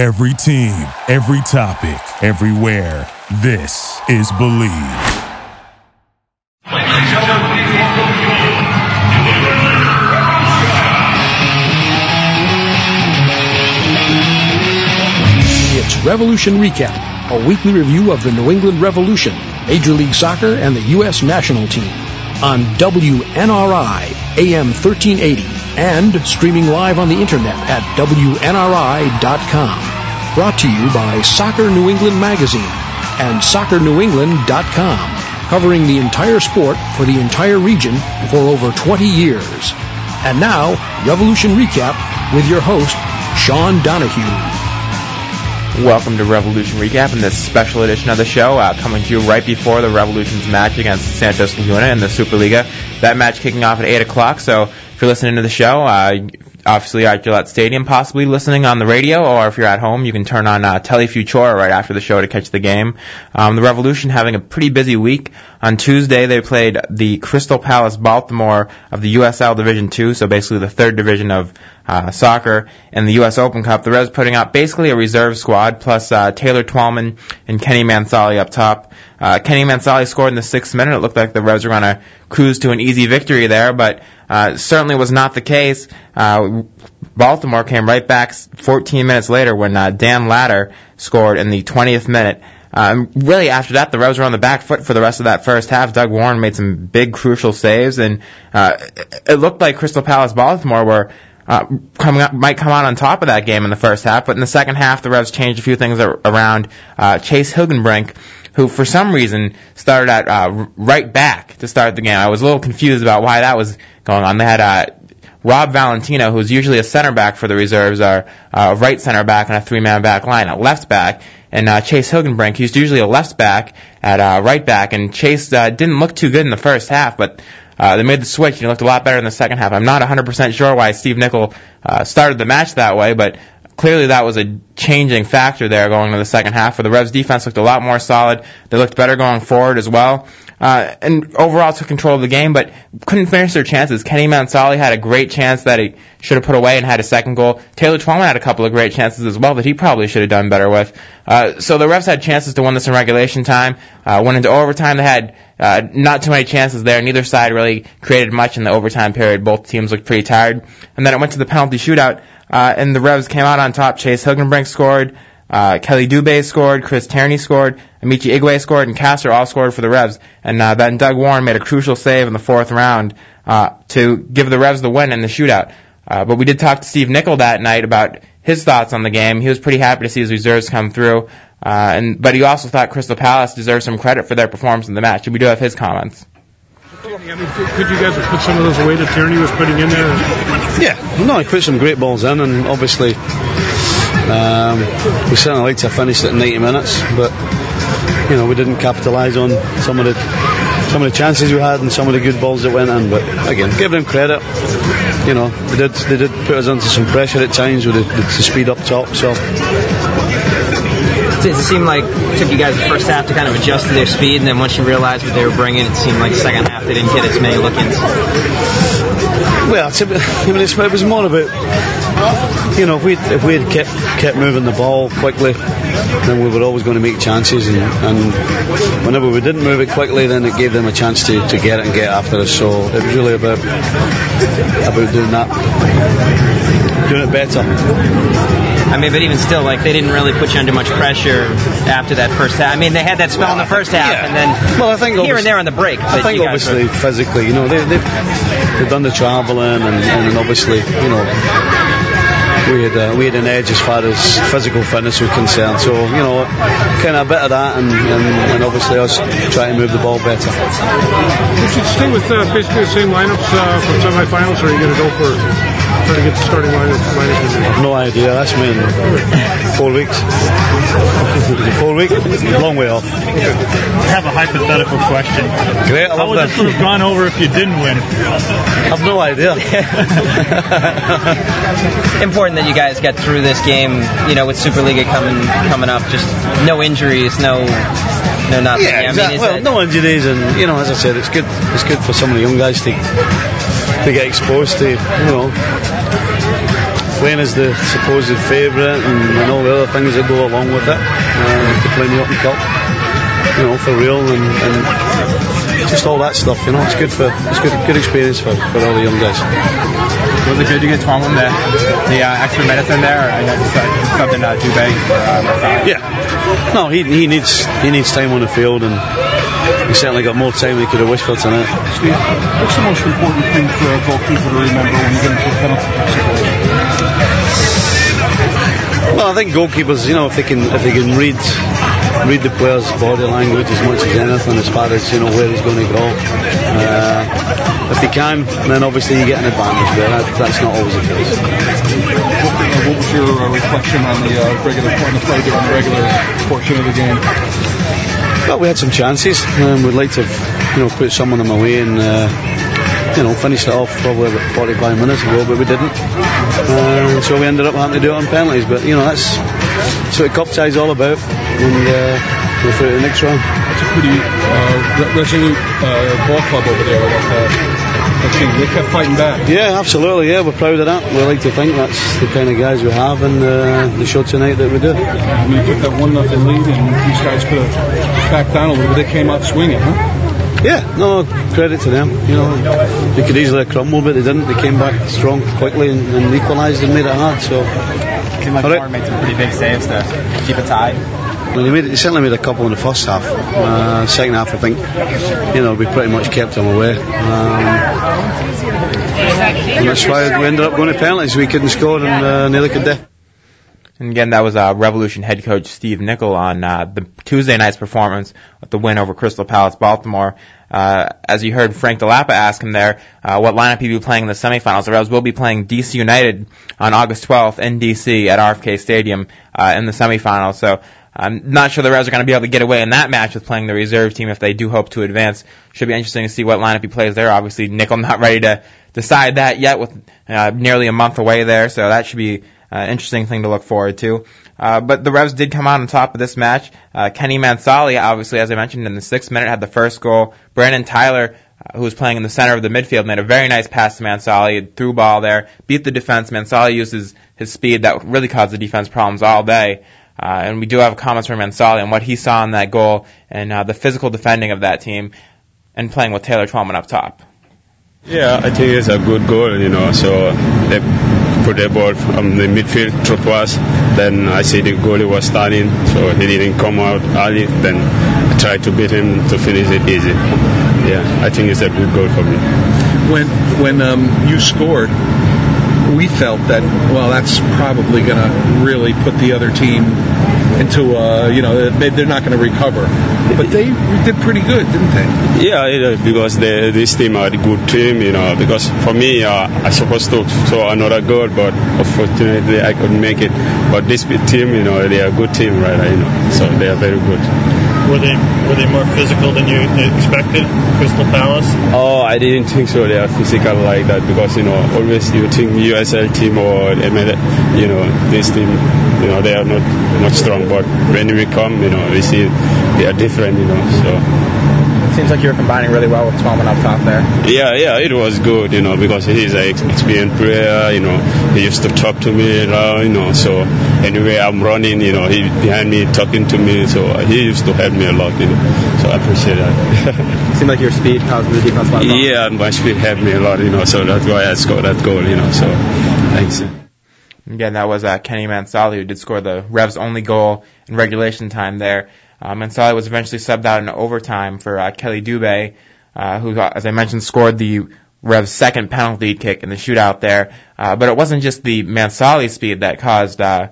Every team, every topic, everywhere. This is Believe. It's Revolution Recap, a weekly review of the New England Revolution, Major League Soccer, and the U.S. national team on WNRI AM 1380 and streaming live on the internet at WNRI.com. Brought to you by Soccer New England Magazine and SoccerNewEngland.com, covering the entire sport for the entire region for over 20 years. And now, Revolution Recap with your host, Sean Donahue. Welcome to Revolution Recap and this special edition of the show, uh, coming to you right before the Revolution's match against Santos Laguna in the Superliga. That match kicking off at 8 o'clock, so if you're listening to the show, uh, obviously at Gillette Stadium, possibly listening on the radio, or if you're at home, you can turn on uh, Telefutura right after the show to catch the game. Um, the Revolution having a pretty busy week. On Tuesday, they played the Crystal Palace Baltimore of the USL Division Two, so basically the third division of uh, soccer in the U.S. Open Cup. The Reds putting out basically a reserve squad plus uh, Taylor Twellman and Kenny Mansally up top. Uh, Kenny Mansally scored in the sixth minute. It looked like the Reds were going to cruise to an easy victory there, but uh, certainly was not the case. Uh, Baltimore came right back 14 minutes later when uh, Dan Ladder scored in the 20th minute. Um, really, after that, the Revs were on the back foot for the rest of that first half. Doug Warren made some big, crucial saves, and uh, it looked like Crystal Palace Baltimore were uh, coming up, might come out on top of that game in the first half. But in the second half, the Revs changed a few things around. Uh, Chase Hilgenbrink, who for some reason started at uh, right back to start the game. I was a little confused about why that was going on. They had uh, Rob Valentino, who's usually a center back for the reserves, are uh, a right center back on a three-man back line a left back. And uh, Chase Hilgenbrink, he's usually a left back at uh, right back, and Chase uh, didn't look too good in the first half, but uh, they made the switch and he looked a lot better in the second half. I'm not 100% sure why Steve Nicol uh, started the match that way, but clearly that was a changing factor there going into the second half. For the Revs defense looked a lot more solid. They looked better going forward as well. Uh, and overall took control of the game, but couldn't finish their chances. Kenny Mansally had a great chance that he should have put away and had a second goal. Taylor Twellman had a couple of great chances as well that he probably should have done better with. Uh, so the Revs had chances to win this in regulation time. Uh, went into overtime. They had uh, not too many chances there. Neither side really created much in the overtime period. Both teams looked pretty tired. And then it went to the penalty shootout, uh, and the Revs came out on top. Chase Hilgenbrink scored. Uh, Kheli Dube scored, Chris Tierney scored, Amaechi Igwe scored, and Castro all scored for the Revs. And uh, then Doug Warren made a crucial save in the fourth round uh, to give the Revs the win in the shootout. Uh, but we did talk to Steve Nicol that night about his thoughts on the game. He was pretty happy to see his reserves come through, uh, and but he also thought Crystal Palace deserves some credit for their performance in the match. And we do have his comments. Could you guys have put some of those away that Tierney was putting in there? Yeah, no, he put some great balls in, and obviously um, we certainly like to finish it in 90 minutes, but you know we didn't capitalise on some of the some of the chances we had and some of the good balls that went in. But again, give them credit. You know they did they did put us under some pressure at times with the, the speed up top. So it seemed like it took you guys the first half to kind of adjust to their speed, and then once you realized what they were bringing, it seemed like the second half they didn't get as many look-ins. Well, it was more about you know if we if we had kept kept moving the ball quickly, then we were always going to make chances, and, and whenever we didn't move it quickly, then it gave them a chance to, to get it and get after us. So it was really about about doing that, doing it better. I mean, but even still, like they didn't really put you under much pressure after that first half. I mean, they had that spell well, in the first half, yeah. and then well, I think here and there on the break. I think obviously were... physically, you know, they, they've, they've done the travelling, and, and obviously, you know, we had uh, we had an edge as far as physical fitness was concerned. So you know, kind of a bit of that, and, and, and obviously us trying to move the ball better. You should stay with uh, basically the same lineups uh, for semifinals, or are you going to go for try to get the starting lineup? lineup no idea. That's me in four weeks. four weeks, long way off. I have a hypothetical question. Great, I How would that. this would have gone over if you didn't win? I have no idea. Important that you guys get through this game, you know, with Superliga coming coming up. Just no injuries, no no nothing. Yeah, exactly. I mean, well, no injuries, and you know, as I said, it's good. It's good for some of the young guys to to get exposed to, you know, playing as the supposed favourite and, and all the other things that go along with it uh, to play in the Open Cup, you know, for real and, and just all that stuff. You know, it's good for it's good good experience for, for all the young guys. Was it good to get Twellman the, the uh, extra in there? Or just uh, something uh, Dube for uh, Yeah. No, he, he needs he needs time on the field, and he certainly got more time than he could have wished for tonight. Steve, what's the most important thing for a goalkeeper to remember when you get into a penalty situation? Well, I think goalkeepers, you know, if they can if they can read read the player's body language as much as anything, as far as you know where he's going to go. Uh, if they can, then obviously you get an advantage, but that, that's not always the case. What, uh, was your uh, reflection on the uh, regular on the play during the regular portion of the game? Well, we had some chances. Um, we'd like to, you know, put some of them away and, uh, you know, finish it off probably about 45 minutes ago, but we didn't. Uh, so we ended up having to do it on penalties. But you know, that's, that's what cup tie is all about. And uh, we're through to the next round. It's a pretty uh, resolute uh, ball club over there. That, that team. They kept fighting back. Yeah, absolutely. Yeah, we're proud of that. We like to think that's the kind of guys we have, and uh, the show tonight that we do. I mean, you took that one nothing lead, and these guys could have backed down a little bit. They came out swinging, huh? Yeah, no credit to them. You know, they could easily have crumbled, but they didn't. They came back strong quickly and, and equalised and made it hard. So, Seemed like All right. Moore made some pretty big saves to keep it tied. They, made, certainly made a couple in the first half. Uh, second half, I think, you know, we pretty much kept them away. Um, and that's why we ended up going to penalties. We couldn't score, and uh, neither could they. And again, that was uh, Revolution head coach Steve Nicol on uh, the Tuesday night's performance with the win over Crystal Palace Baltimore. Uh, as you heard Frank Dell'Apa ask him there, uh, what lineup he'd be playing in the semifinals. The Revs will be playing DC United on August 12th in DC at RFK Stadium uh, in the semifinals. So I'm not sure the Revs are going to be able to get away in that match with playing the reserve team if they do hope to advance. Should be interesting to see what lineup he plays there. Obviously, Nicol not ready to decide that yet with uh, nearly a month away there, so that should be uh, interesting thing to look forward to. Uh, but the Revs did come out on top of this match. Uh, Kenny Mansally, obviously, as I mentioned, in the sixth minute had the first goal. Brandon Tyler, uh, who was playing in the center of the midfield, made a very nice pass to Mansally, through ball there, beat the defense. Mansally uses his speed that really caused the defense problems all day. Uh, and we do have comments from Mansally on what he saw in that goal and uh, the physical defending of that team and playing with Taylor Twellman up top. Yeah, I think it's a good goal, you know. So they put the ball from the midfield through us. Then I see the goalie was standing, so he didn't come out early. Then I tried to beat him to finish it easy. Yeah, I think it's a good goal for me. When when um, you scored, we felt that well, that's probably going to really put the other team into uh, you know they, they're not going to recover. But they did pretty good, didn't they? Yeah, uh, because they, this team are a good team, you know. Because for me, uh, I supposed to score another goal, but unfortunately I couldn't make it. But this team, you know, they are a good team, right? You know, so they are very good. Were they were they more physical than you expected, Crystal Palace? Oh, I didn't think so. They are physical like that because you know always you think USL team or you know this team, you know they are not not strong. But when we come, you know we see they are different. You know so. Seems like you're combining really well with Twellman up top there. Yeah, yeah, it was good, you know, because he's an experienced player, you know, he used to talk to me, you know, so anyway, I'm running, you know, he behind me talking to me, so he used to help me a lot, you know, so I appreciate that. Seemed like your speed caused the defense a lot yeah, and my speed helped me a lot, you know, so that's why I scored that goal, you know, so thanks. Again, that was uh, Kenny Mansally who did score the Revs' only goal in regulation time there. Uh, Mansally was eventually subbed out in overtime for uh, Kheli Dube, uh, who, uh, as I mentioned, scored the Revs' second penalty kick in the shootout there. Uh, but it wasn't just the Mansally speed that caused uh,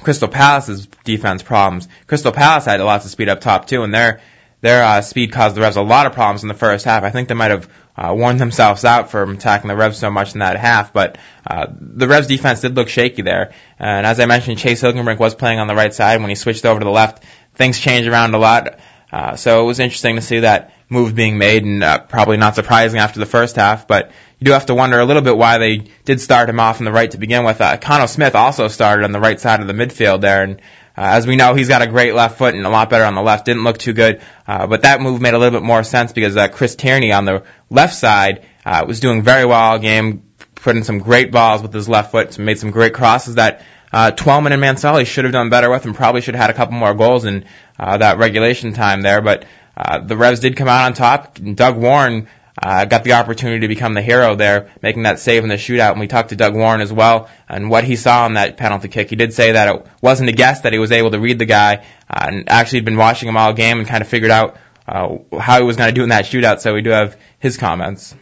Crystal Palace's defense problems. Crystal Palace had lots of speed up top too, and their their uh, speed caused the Revs a lot of problems in the first half. I think they might have uh, worn themselves out from attacking the Revs so much in that half, but uh, the Revs defense did look shaky there. And as I mentioned, Chase Hilgenbrink was playing on the right side when he switched over to the left. Things changed around a lot, uh, so it was interesting to see that move being made, and uh, probably not surprising after the first half. But you do have to wonder a little bit why they did start him off on the right to begin with. Uh, Khano Smith also started on the right side of the midfield there, and uh, as we know, he's got a great left foot and a lot better on the left. Didn't look too good, uh, but that move made a little bit more sense because uh, Chris Tierney on the left side uh, was doing very well all game, put in some great balls with his left foot, made some great crosses that uh, Twellman and Mansally should have done better with, and probably should have had a couple more goals in uh, that regulation time there. But uh, the Revs did come out on top. Doug Warren uh, got the opportunity to become the hero there, making that save in the shootout. And we talked to Doug Warren as well and what he saw on that penalty kick. He did say that it wasn't a guess that he was able to read the guy, uh, and actually had been watching him all game and kind of figured out uh, how he was going to do in that shootout. So we do have his comments.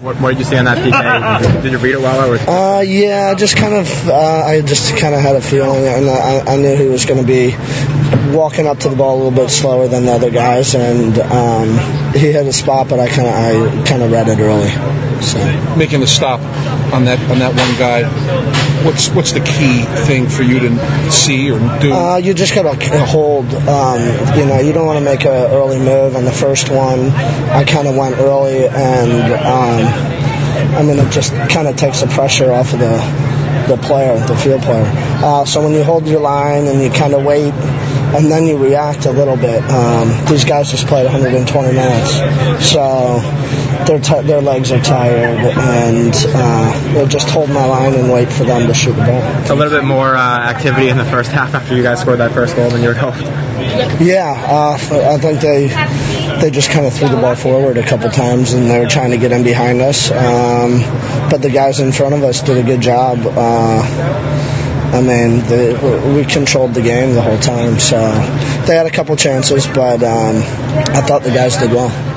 What, what did you see on that PK? Did you read it while I was? Uh, yeah, just kind of, uh, I just kind of had a feeling, and I, I knew he was going to be walking up to the ball a little bit slower than the other guys, and um, he hit a spot, but I kind of, I kind of read it early. Making the stop on that on that one guy. What's what's the key thing for you to see or do? Uh, you just gotta hold. Um, you know, you don't want to make an early move. On the first one, I kind of went early, and um, I mean, it just kind of takes the pressure off of the the player, the field player. Uh, so when you hold your line and you kind of wait, and then you react a little bit. Um, these guys just played 120 minutes, so their t- their legs are tired, and uh, we'll just hold my line and wait for them to shoot the ball. It's a little bit more uh, activity in the first half after you guys scored that first goal than you would hoped. Yeah, uh, I think they they just kind of threw the ball forward a couple times, and they were trying to get in behind us. Um, but the guys in front of us did a good job. Uh, I mean, the, we controlled the game the whole time, so they had a couple chances, but um, I thought the guys did well.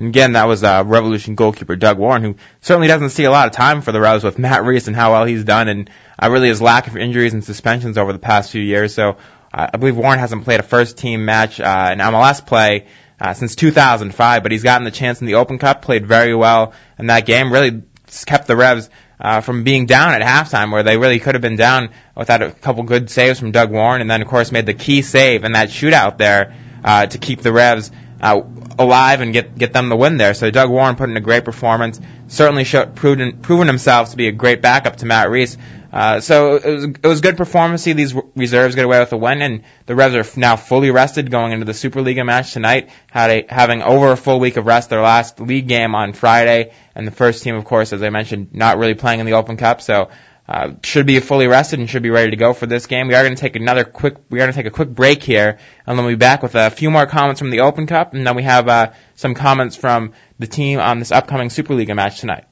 And again, that was uh, Revolution goalkeeper Doug Warren, who certainly doesn't see a lot of time for the Revs with Matt Reis and how well he's done, and uh, really his lack of injuries and suspensions over the past few years. So uh, I believe Warren hasn't played a first team match uh, in MLS play uh, since 2005, but he's gotten the chance in the Open Cup, played very well in that game, really kept the Revs uh, from being down at halftime, where they really could have been down without a couple good saves from Doug Warren, and then of course made the key save in that shootout there uh, to keep the Revs uh, alive and get get them the win there. So Doug Warren put in a great performance, certainly showed, proven proven himself to be a great backup to Matt Reis. Uh, so it was, it was good performance. See these reserves get away with a win, and the Revs are now fully rested going into the Superliga match tonight, had a, having over a full week of rest. Their last league game on Friday, and the first team, of course, as I mentioned, not really playing in the Open Cup, so uh, should be fully rested and should be ready to go for this game. We are going to take another quick, we are going to take a quick break here, and then we'll be back with a few more comments from the Open Cup, and then we have uh, some comments from the team on this upcoming Superliga match tonight.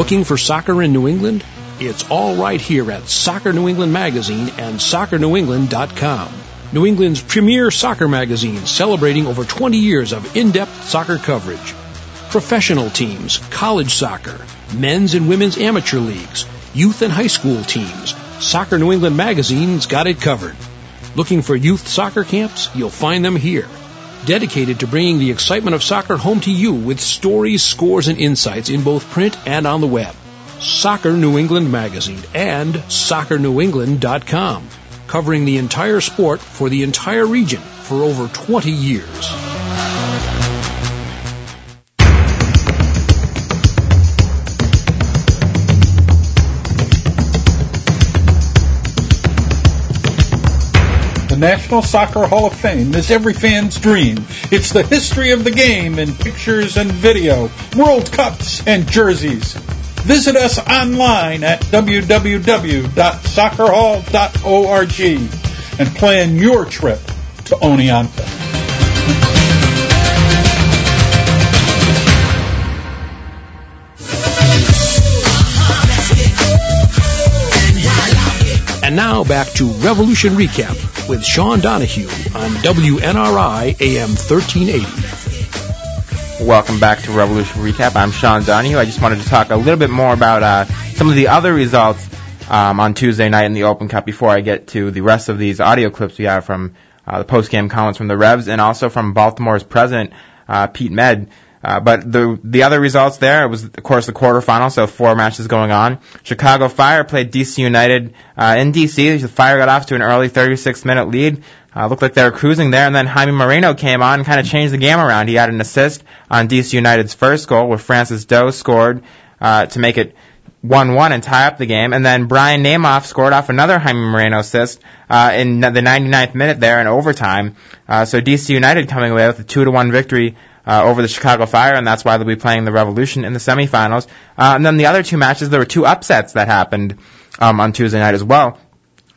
Looking for soccer in New England? It's all right here at Soccer New England Magazine and soccernewengland.com. New England's premier soccer magazine celebrating over 20 years of in-depth soccer coverage. Professional teams, college soccer, men's and women's amateur leagues, youth and high school teams. Soccer New England Magazine's got it covered. Looking for youth soccer camps? You'll find them here dedicated to bringing the excitement of soccer home to you with stories, scores, and insights in both print and on the web. Soccer New England Magazine and soccernewengland.com, covering the entire sport for the entire region for over 20 years. National Soccer Hall of Fame is every fan's dream. It's the history of the game in pictures and video, World Cups and jerseys. Visit us online at www.soccerhall.org and plan your trip to Oneonta. And now back to Revolution Recap with Sean Donahue on WNRI AM 1380. Welcome back to Revolution Recap. I'm Sean Donahue. I just wanted to talk a little bit more about uh, some of the other results um, on Tuesday night in the Open Cup before I get to the rest of these audio clips we have from uh, the post-game comments from the Revs and also from Baltimore's president, uh, Pete Medd. Uh, but the the other results there was of course the quarterfinal, so four matches going on. Chicago Fire played DC United uh, in DC. The Fire got off to an early 36 minute lead. Uh, looked like they were cruising there, and then Jaime Moreno came on and kind of changed the game around. He had an assist on DC United's first goal, where Francis Doe scored uh, to make it 1-1 and tie up the game. And then Bryan Namoff scored off another Jaime Moreno assist uh, in the 99th minute there in overtime. Uh, so DC United coming away with a 2-1 victory uh, over the Chicago Fire, and that's why they'll be playing the Revolution in the semifinals. Uh, and then the other two matches, there were two upsets that happened um, on Tuesday night as well.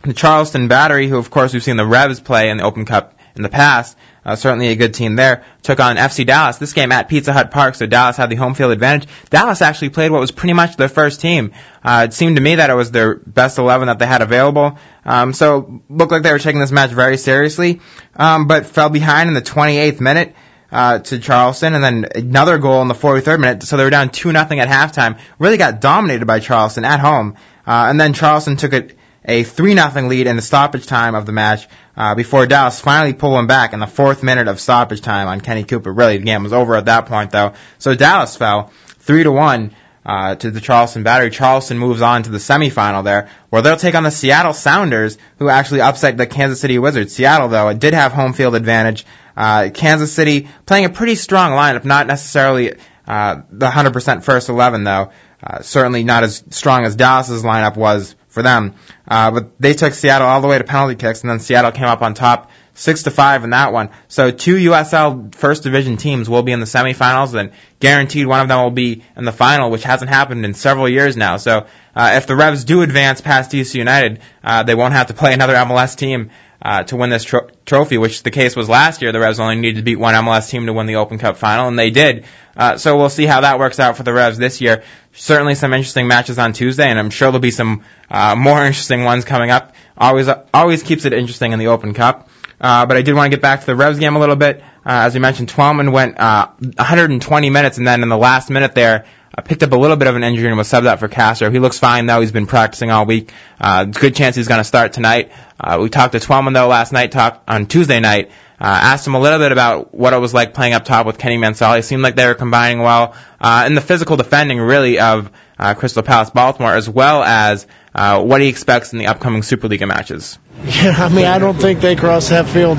The Charleston Battery, who of course we've seen the Revs play in the Open Cup in the past, uh, certainly a good team there, took on FC Dallas. This game at Pizza Hut Park, so Dallas had the home field advantage. Dallas actually played what was pretty much their first team. Uh, it seemed to me that it was their best 11 that they had available. Um, so looked like they were taking this match very seriously, um, but fell behind in the 28th minute. Uh, to Charleston, and then another goal in the 43rd minute. So they were down two nothing at halftime. Really got dominated by Charleston at home, uh, and then Charleston took it a 3 nothing lead in the stoppage time of the match uh, before Dallas finally pulled one back in the fourth minute of stoppage time on Kenny Cooper. Really, the game was over at that point, though. So Dallas fell 3 to 1 uh, to the Charleston Battery. Charleston moves on to the semifinal there, where they'll take on the Seattle Sounders, who actually upset the Kansas City Wizards. Seattle, though, it did have home field advantage. Uh, Kansas City playing a pretty strong lineup, not necessarily uh, the 100% first 11, though. Uh, certainly not as strong as Dallas's lineup was for them. Uh, but they took Seattle all the way to penalty kicks, and then Seattle came up on top six to five in that one. So two USL first division teams will be in the semifinals, and guaranteed one of them will be in the final, which hasn't happened in several years now. So uh, if the Revs do advance past DC United, uh, they won't have to play another MLS team uh, to win this tro- trophy, which the case was last year. The Revs only needed to beat one MLS team to win the Open Cup final, and they did. Uh, so we'll see how that works out for the Revs this year. Certainly some interesting matches on Tuesday, and I'm sure there'll be some uh, more interesting ones coming up. Always, always keeps it interesting in the Open Cup. Uh, but I did want to get back to the Revs game a little bit. Uh, as we mentioned, Twellman went uh, 120 minutes, and then in the last minute there, uh, picked up a little bit of an injury and was subbed out for Castro. He looks fine though. He's been practicing all week. Uh, good chance he's going to start tonight. Uh, we talked to Twellman though last night, talked on Tuesday night. Uh, asked him a little bit about what it was like playing up top with Kenny Mansally. It seemed like they were combining well uh, in the physical defending, really, of uh, Crystal Palace Baltimore, as well as uh, what he expects in the upcoming Superliga matches. Yeah, I mean, I don't think they crossed that field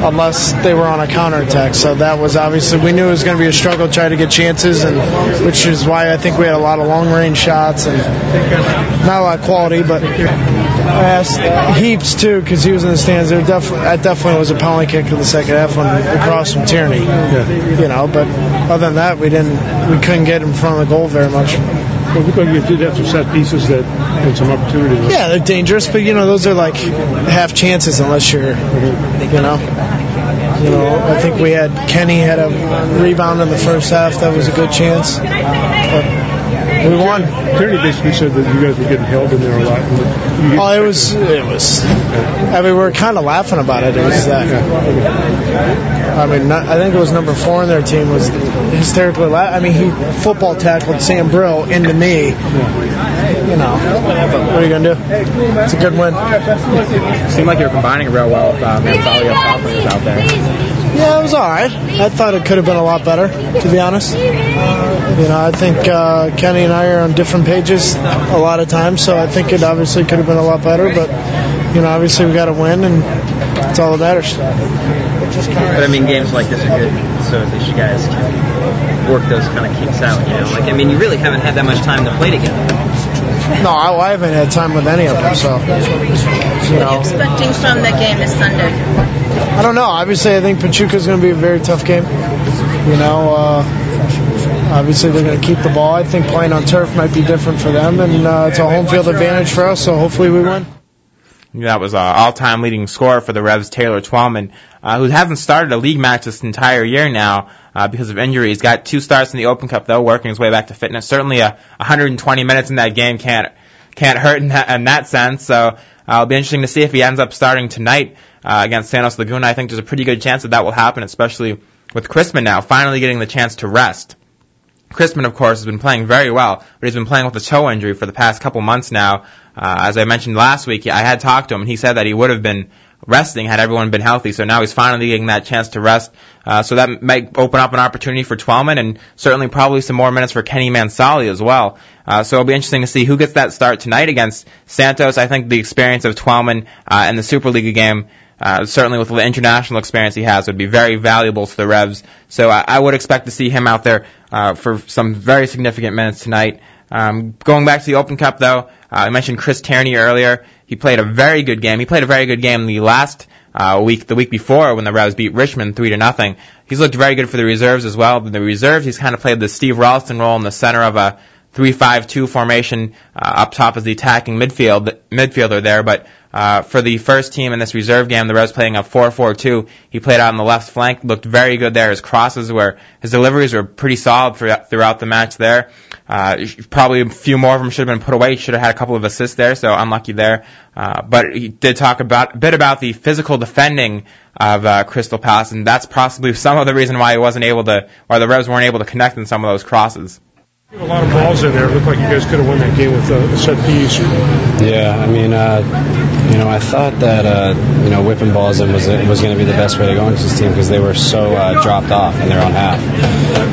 unless they were on a counterattack. So that was obviously we knew it was going to be a struggle to try to get chances, and which is why I think we had a lot of long range shots and not a lot of quality, but I asked Heaps too because he was in the stands. There definitely that definitely was a penalty kick in the second half when across from Tierney. You know, but other than that, we didn't we couldn't get in front of the goal very much. Well, looked like you did have some set pieces that had some opportunities. Yeah, they're dangerous, but you know those are like half chances unless you're, you know. You know, I think we had Kenny had a rebound in the first half. That was a good chance. But we won. Tierney basically said that you guys were getting held in there a lot. and you- Oh, it was it was. I mean, we were kind of laughing about it. It was that. I mean, not, I think it was number four in their team was hysterically. La- I mean, he football tackled Sam Brill into me. You know, what are you gonna do? It's a good win. Seemed like you were combining real well with uh, Mansally up top when he was out there. Yeah, it was all right. I thought it could have been a lot better, to be honest. You know, I think uh, Kenny and I are on different pages a lot of times, so I think it obviously could have been a lot better. But you know, obviously we got to win, and that's all that matters. But I mean, games like this are good, so that you guys can work those kind of kinks out. You know, like I mean, you really haven't had that much time to play together. No, I, I haven't had time with any of them, so you What are know. you expecting from the game this Sunday? I don't know. Obviously, I think Pachuca's going to be a very tough game. You know, uh, obviously they're going to keep the ball. I think playing on turf might be different for them, and uh, it's a home field advantage for us. So hopefully we win. That was uh, all-time leading scorer for the Revs, Taylor Twellman, uh, who hasn't started a league match this entire year now uh, because of injuries. He's got two starts in the Open Cup though, working his way back to fitness. Certainly, a 120 minutes in that game can't can't hurt in that, in that sense. So uh, it'll be interesting to see if he ends up starting tonight uh, against Santos Laguna. I think there's a pretty good chance that that will happen, especially with Crispin now finally getting the chance to rest. Crispin, of course, has been playing very well, but he's been playing with a toe injury for the past couple months now. Uh, as I mentioned last week, I had talked to him, and he said that he would have been resting had everyone been healthy. So now he's finally getting that chance to rest. Uh, so that might open up an opportunity for Twellman, and certainly probably some more minutes for Kenny Mansally as well. Uh, so it'll be interesting to see who gets that start tonight against Santos. I think the experience of Twellman uh, in the Superliga game uh, certainly with the international experience he has, would be very valuable to the Revs. So I, I would expect to see him out there uh, for some very significant minutes tonight. Um, going back to the Open Cup, though, uh, I mentioned Chris Tierney earlier. He played a very good game. He played a very good game the last uh, week, the week before, when the Revs beat Richmond three to nothing. He's looked very good for the reserves as well. But the reserves, he's kind of played the Steve Ralston role in the center of a three-five-two formation uh, up top as the attacking midfield midfielder there. But uh, for the first team in this reserve game, the Revs playing a 4-4-2. He played out on the left flank, looked very good there. His crosses were, his deliveries were pretty solid for, throughout the match there. Uh, probably a few more of them should have been put away. Should have had a couple of assists there, so unlucky there. Uh, but he did talk about a bit about the physical defending of uh, Crystal Palace, and that's possibly some of the reason why he wasn't able to, why the Revs weren't able to connect in some of those crosses. A lot of balls in there. It looked like you guys could have won that game with a set piece. Yeah, I mean, uh, you know, I thought that uh, you know whipping balls in was was going to be the best way to go into this team because they were so uh, dropped off in their own half,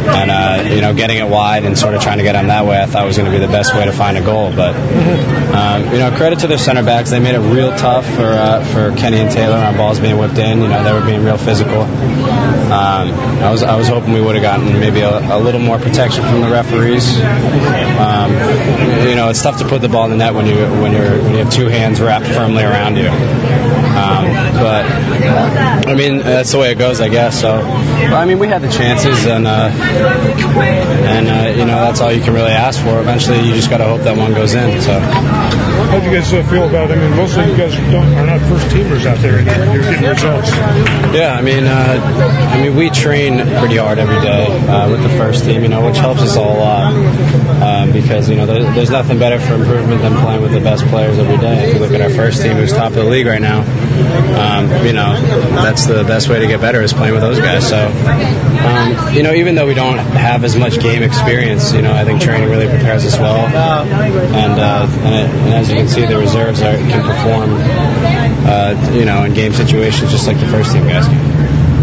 and uh, you know, getting it wide and sort of trying to get them that way, I thought was going to be the best way to find a goal. But um, you know, credit to their center backs, they made it real tough for uh, for Kenny and Taylor on balls being whipped in. You know, they were being real physical. Um, I was I was hoping we would have gotten maybe a, a little more protection from the referees. Um, you know, it's tough to put the ball in the net when you when you're when you have two hands wrapped firmly around you. Um, but I mean, that's the way it goes, I guess. So, I mean, we had the chances, and uh, and uh, you know, that's all you can really ask for. Eventually, you just got to hope that one goes in. So. How do you guys uh, feel about? It? I mean, most of you guys are not first teamers out there, and you're, getting results. Yeah, I mean, uh, I mean, we train pretty hard every day uh, with the first team, you know, which helps us all a lot um, because you know there, there's nothing better for improvement than playing with the best players every day. If you look at our first team, who's top of the league right now, um, you know, that's the best way to get better is playing with those guys. So, um, you know, even though we don't have as much game experience, you know, I think training really prepares us well, and uh, and, it, and as you can see, the reserves are, can perform, uh, you know, in game situations just like the first team guys.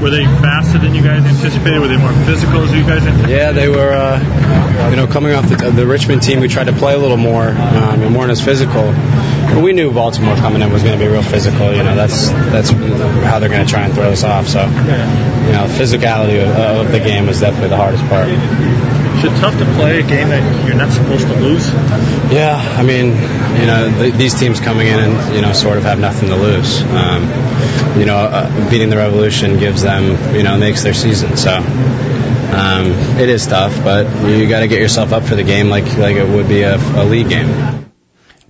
Were they faster than you guys anticipated? Were they more physical as you guys anticipated? Yeah, they were. Uh, you know, coming off the, the Richmond team, we tried to play a little more um, and weren't as physical. But we knew Baltimore coming in was going to be real physical. You know, that's that's how they're going to try and throw us off. So, you know, physicality of, of the game was definitely the hardest part. Is it tough to play a game that you're not supposed to lose? Yeah, I mean, you know, th- these teams coming in and you know sort of have nothing to lose. Um, you know, uh, beating the Revolution gives them, you know, makes their season. So um, it is tough, but you got to get yourself up for the game like like it would be a, a league game.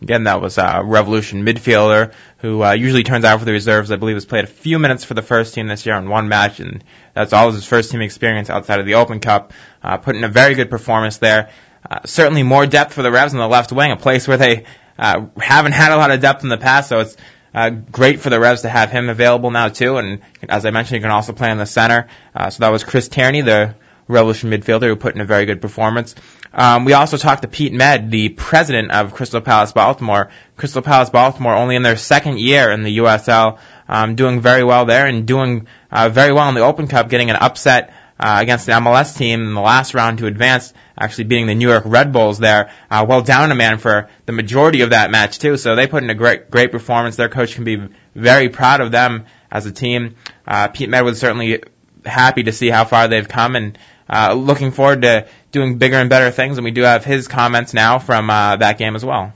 Again, that was a Revolution midfielder who uh, usually turns out for the reserves. I believe has played a few minutes for the first team this year in one match, and that's all his first team experience outside of the Open Cup. Uh, put in a very good performance there. Uh, certainly more depth for the Revs on the left wing, a place where they uh, haven't had a lot of depth in the past, so it's uh, great for the Revs to have him available now too. And as I mentioned, he can also play in the center. Uh, so that was Chris Tierney, the Revolution midfielder, who put in a very good performance. Um, we also talked to Pete Medd, the president of Crystal Palace Baltimore. Crystal Palace Baltimore only in their second year in the USL, um, doing very well there and doing uh, very well in the Open Cup, getting an upset uh, against the MLS team in the last round to advance, actually beating the New York Red Bulls there, uh, well down a man for the majority of that match too. So they put in a great, great performance. Their coach can be very proud of them as a team. Uh, Pete Medd was certainly happy to see how far they've come and uh, looking forward to doing bigger and better things. And we do have his comments now from uh, that game as well.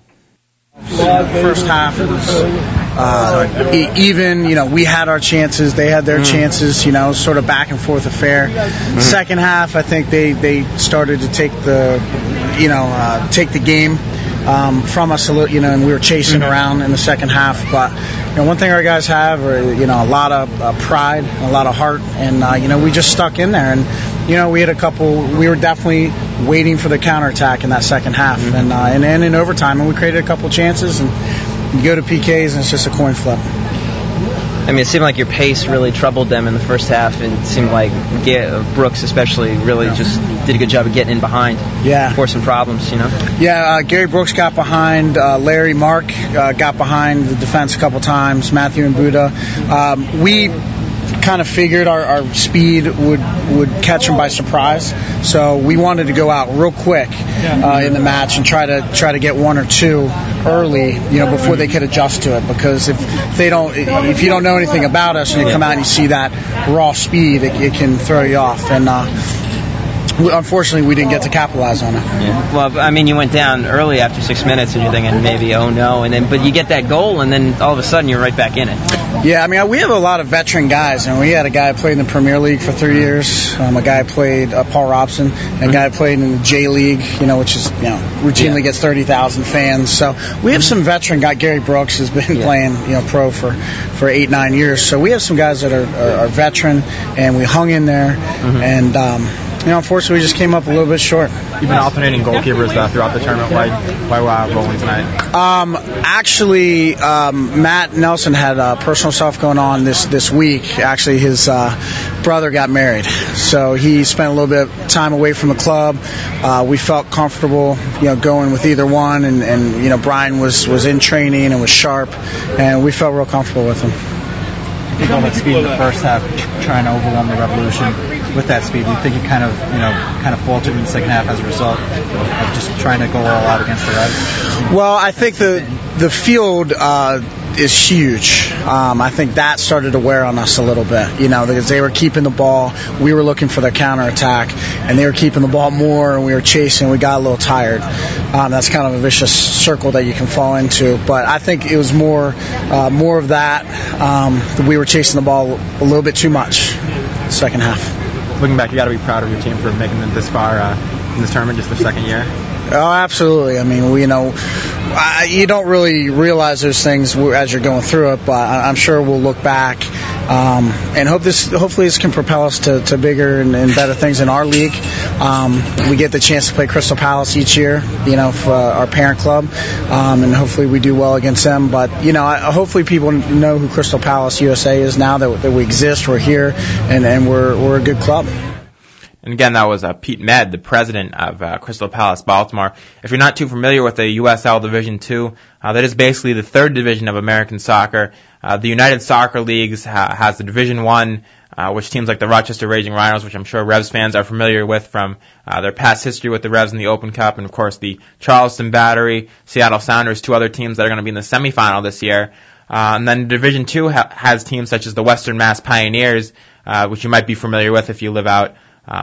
First half, was uh, e- even. You know, we had our chances, they had their chances. You know, sort of back and forth affair. Second half, I think they they started to take the, you know, uh, take the game. Um, from us, a little, you know, and we were chasing around in the second half. But you know, one thing our guys have, are you know, a lot of uh, pride, a lot of heart, and uh, you know, we just stuck in there. And you know, we had a couple. We were definitely waiting for the counterattack in that second half, and, uh, and and in overtime, and we created a couple chances, and you go to PKs, and it's just a coin flip. I mean, it seemed like your pace really troubled them in the first half, and it seemed like Ga- Brooks, especially, really just did a good job of getting in behind. Yeah. For some problems, you know. Yeah, uh, Gary Brooks got behind. Uh, Larry Mark uh, got behind the defense a couple times. Matthew and Buddha. Um, we kind of figured our, our speed would would catch them by surprise. So we wanted to go out real quick uh, in the match and try to try to get one or two early, you know, before they could adjust to it. Because if they don't, if you don't know anything about us and you come out and you see that raw speed, it, it can throw you off. And uh, unfortunately, we didn't get to capitalize on it. Well, I mean, you went down early after six minutes, and you're thinking maybe, oh no, and then but you get that goal, and then all of a sudden you're right back in it. Yeah, I mean, we have a lot of veteran guys, and we had a guy who played in the Premier League for three years. Um, a guy who played uh, Paul Robson, a guy who played in the J League, you know, which is you know routinely gets thirty thousand fans. So we have some veteran guy. Gary Brooks has been playing you know pro for for eight nine years. So we have some guys that are, are, are veteran, and we hung in there, and. Um, you know, unfortunately, we just came up a little bit short. You've been alternating goalkeepers uh, throughout the tournament. Why, why uh, rolling tonight? Um, actually, um, Matt Nelson had uh, personal stuff going on this this week. Actually, his uh, brother got married, so he spent a little bit of time away from the club. Uh, we felt comfortable, you know, going with either one, and, and you know, Brian was was in training and was sharp, and we felt real comfortable with him. With all that speed in the first half, trying to overwhelm the Revolution with that speed, do you think you kind of, you know, kind of faltered in the second half as a result of just trying to go all out against the Reds? Well, I think the the field uh, is huge. Um, I think that started to wear on us a little bit, you know, because they were keeping the ball. We were looking for their counterattack, and they were keeping the ball more, and we were chasing. We got a little tired. Um, that's kind of a vicious circle that you can fall into. But I think it was more uh, more of that. Um, that we were chasing the ball a little bit too much. Second half. Looking back, you got to be proud of your team for making it this far uh, in this tournament, just their second year. Oh, absolutely. I mean, we, you know, I, you don't really realize those things as you're going through it, but I'm sure we'll look back um, and hope this, hopefully, this can propel us to, to bigger and, and better things in our league. Um, we get the chance to play Crystal Palace each year, you know, for uh, our parent club, um, and hopefully we do well against them. But you know, I, hopefully people know who Crystal Palace USA is now that, that we exist, we're here, and, and we're we're a good club. And again, that was uh, Pete Medd, the president of uh, Crystal Palace Baltimore. If you're not too familiar with the USL Division Two, uh, that is basically the third division of American soccer. Uh, the United Soccer Leagues ha- has the Division One, uh, which teams like the Rochester Raging Rhinos, which I'm sure Revs fans are familiar with from uh, their past history with the Revs in the Open Cup, and of course the Charleston Battery, Seattle Sounders, two other teams that are going to be in the semifinal this year. Uh, and then Division Two ha- has teams such as the Western Mass Pioneers, uh, which you might be familiar with if you live out